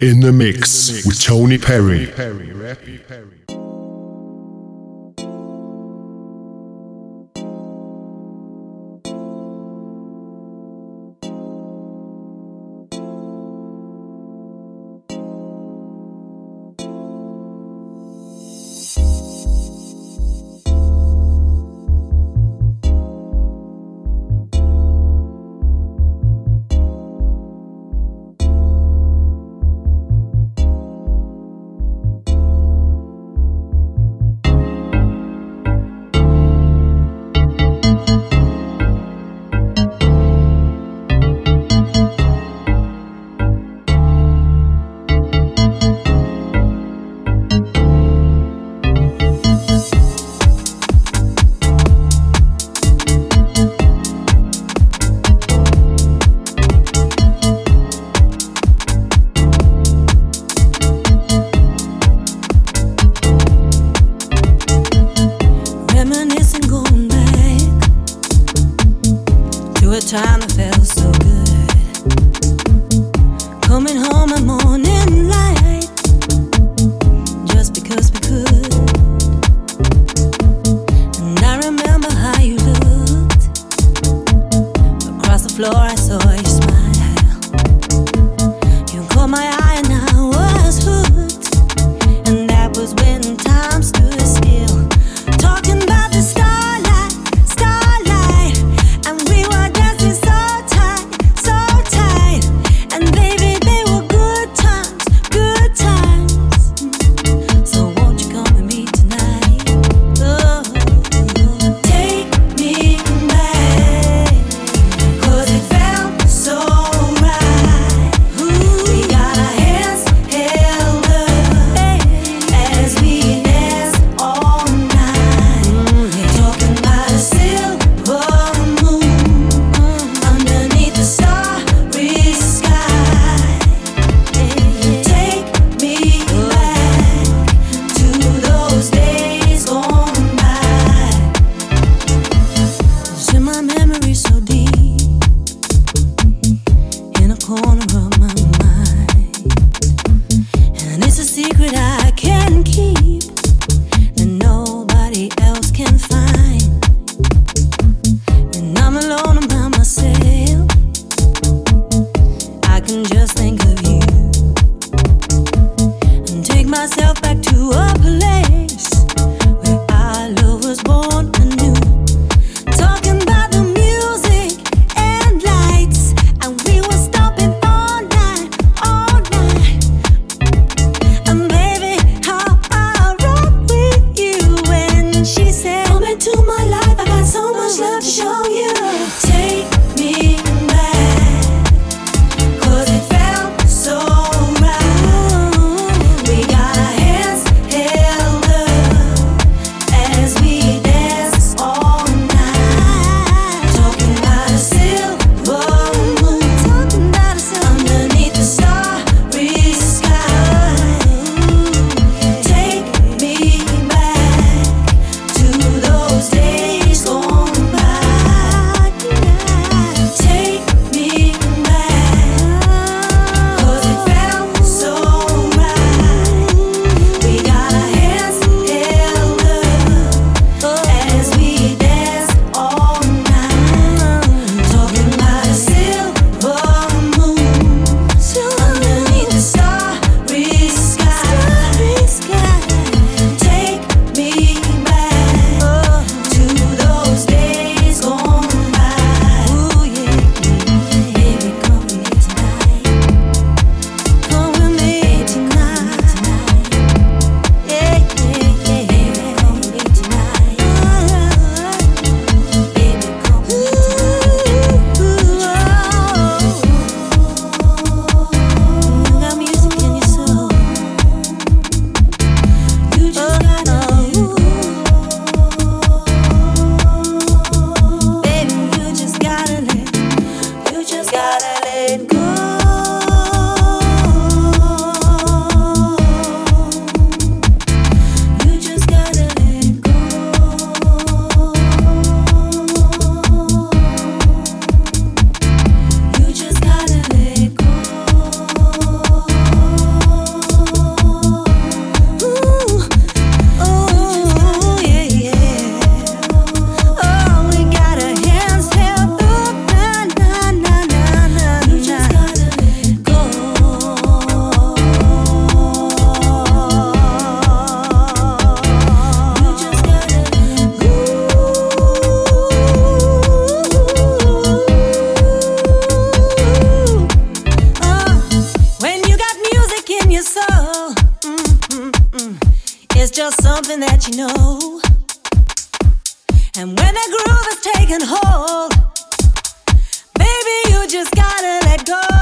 In the mix with Tony Perry. Just something that you know. And when the groove is taking hold, baby, you just gotta let go.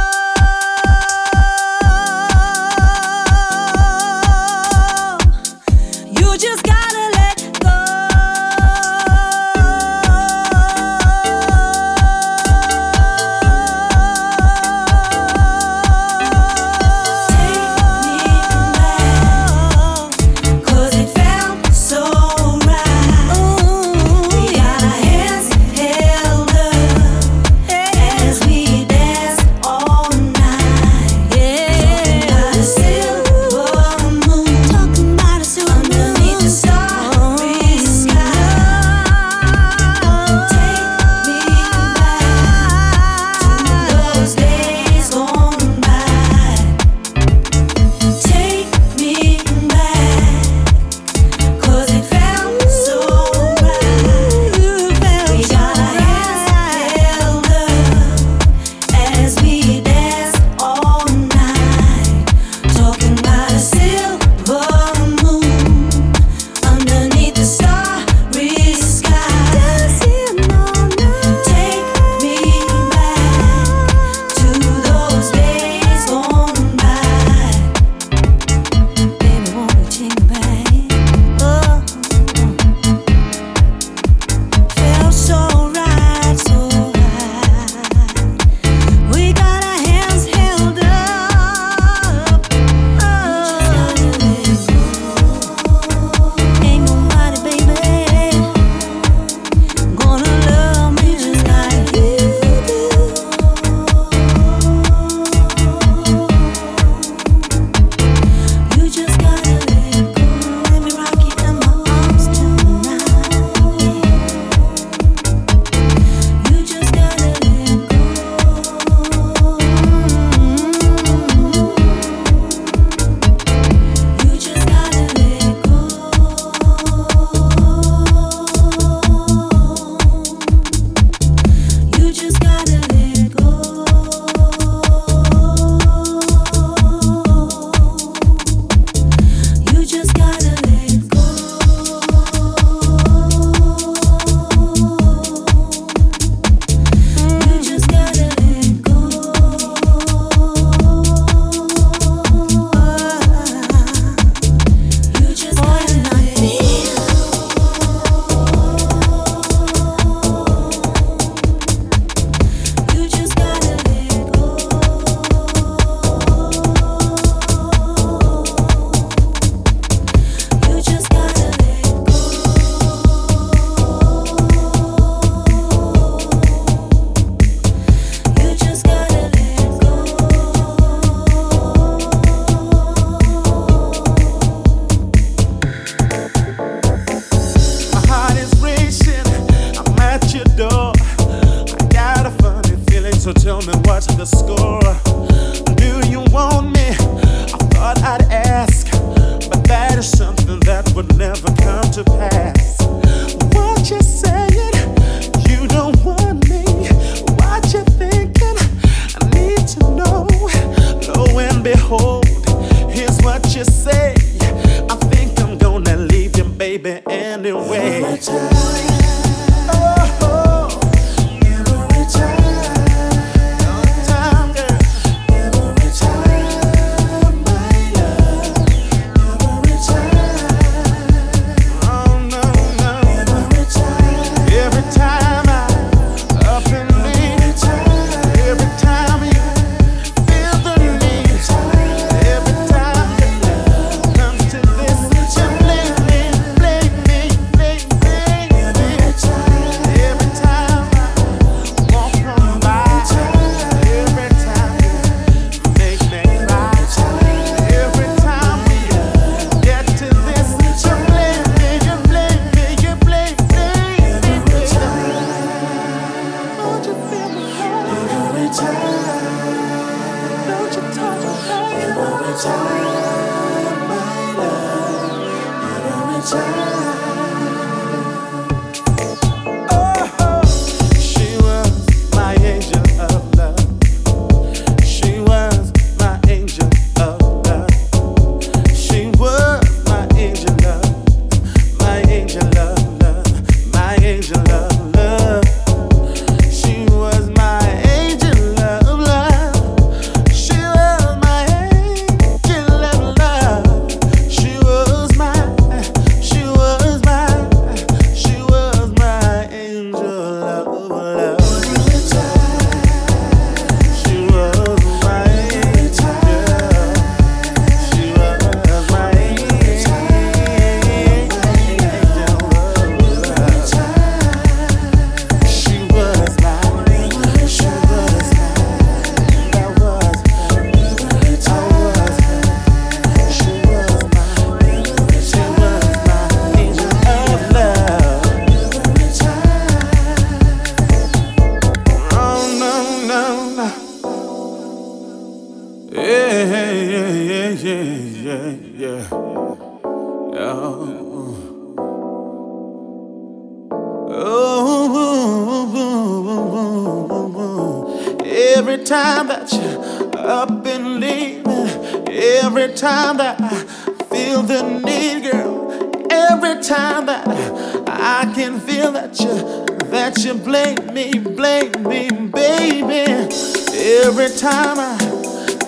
Time I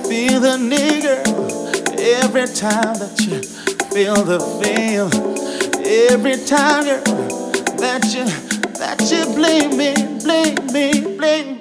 feel the nigger, every time that you feel the feel, every time girl, that you that you blame me, blame me, blame, blame,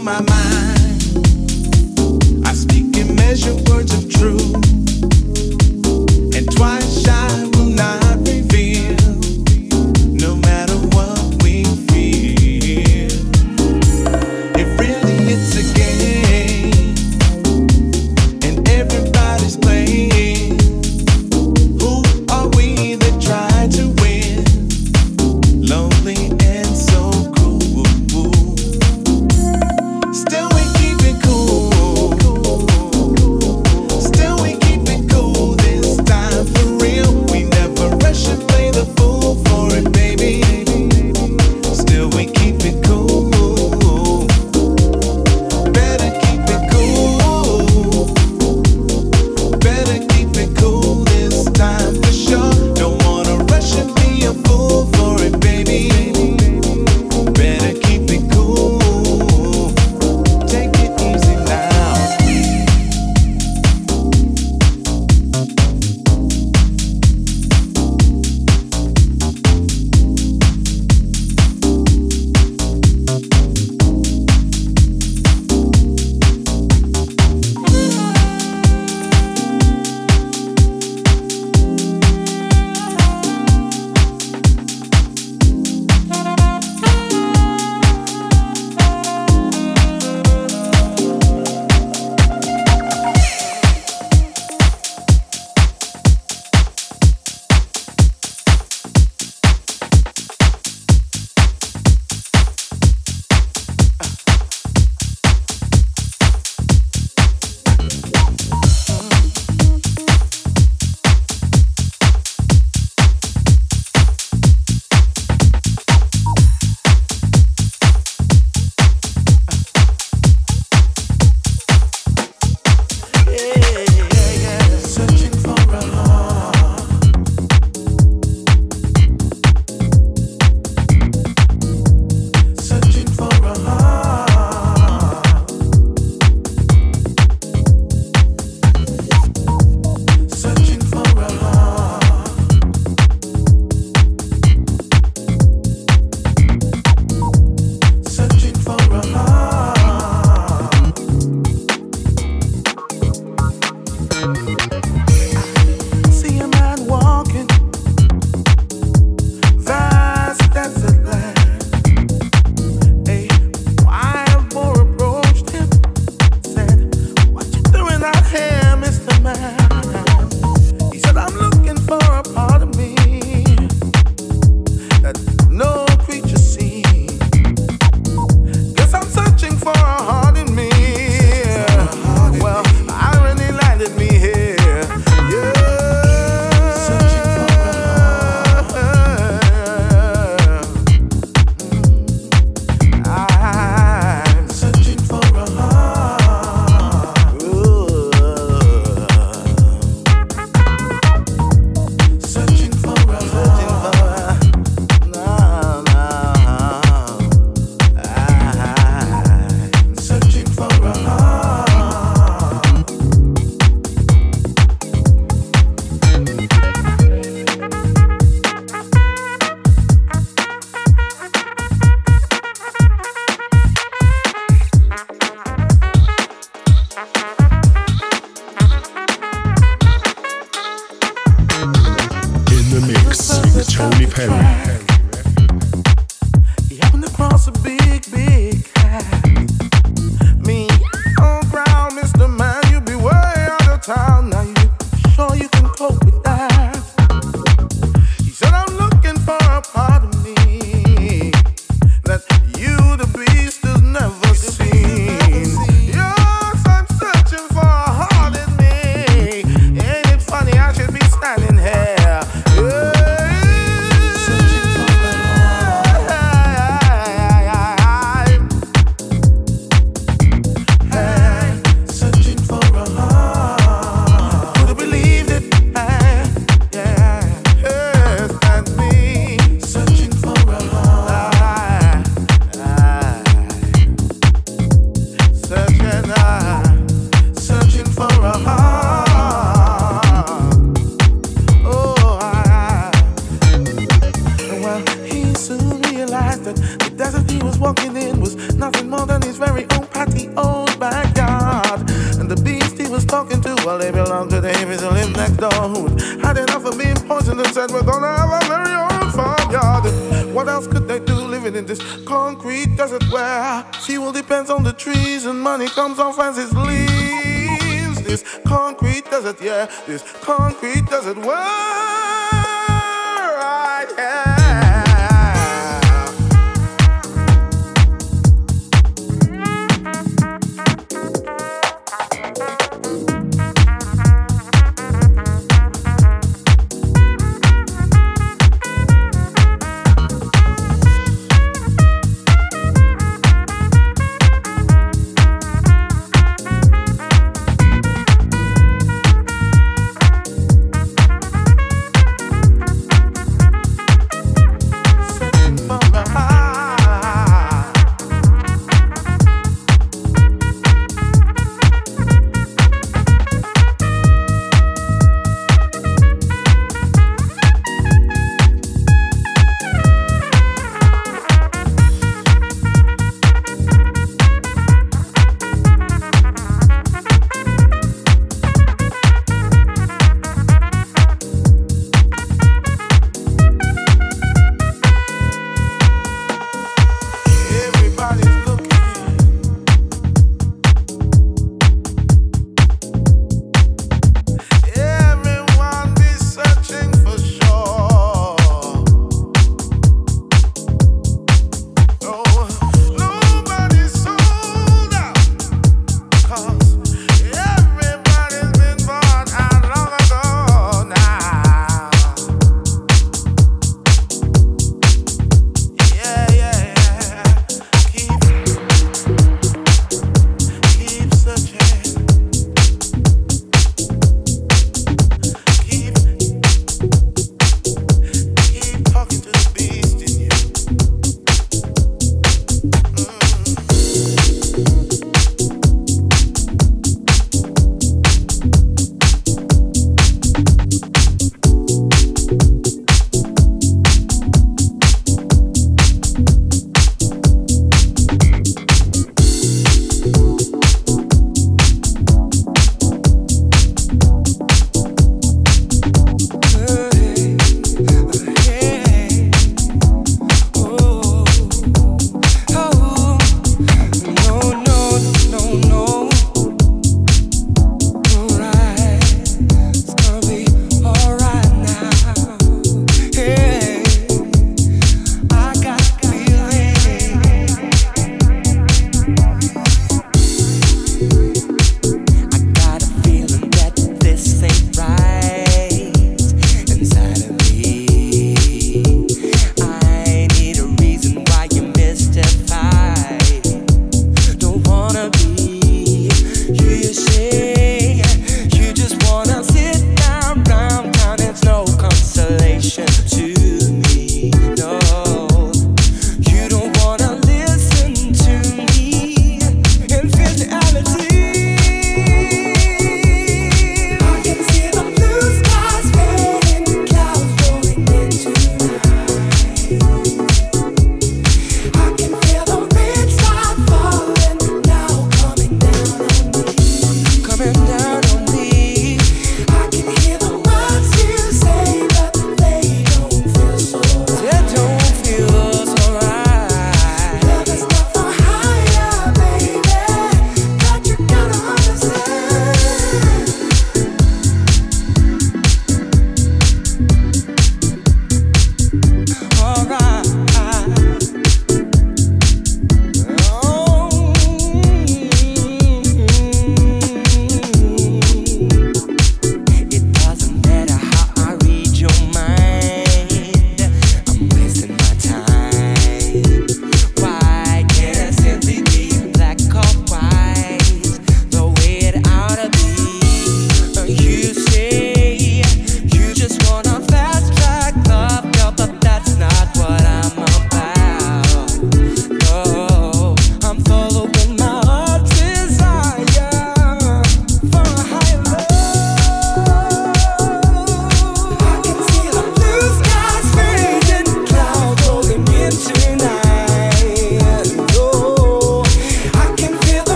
my mind. I speak words of truth, and twice shy.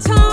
time.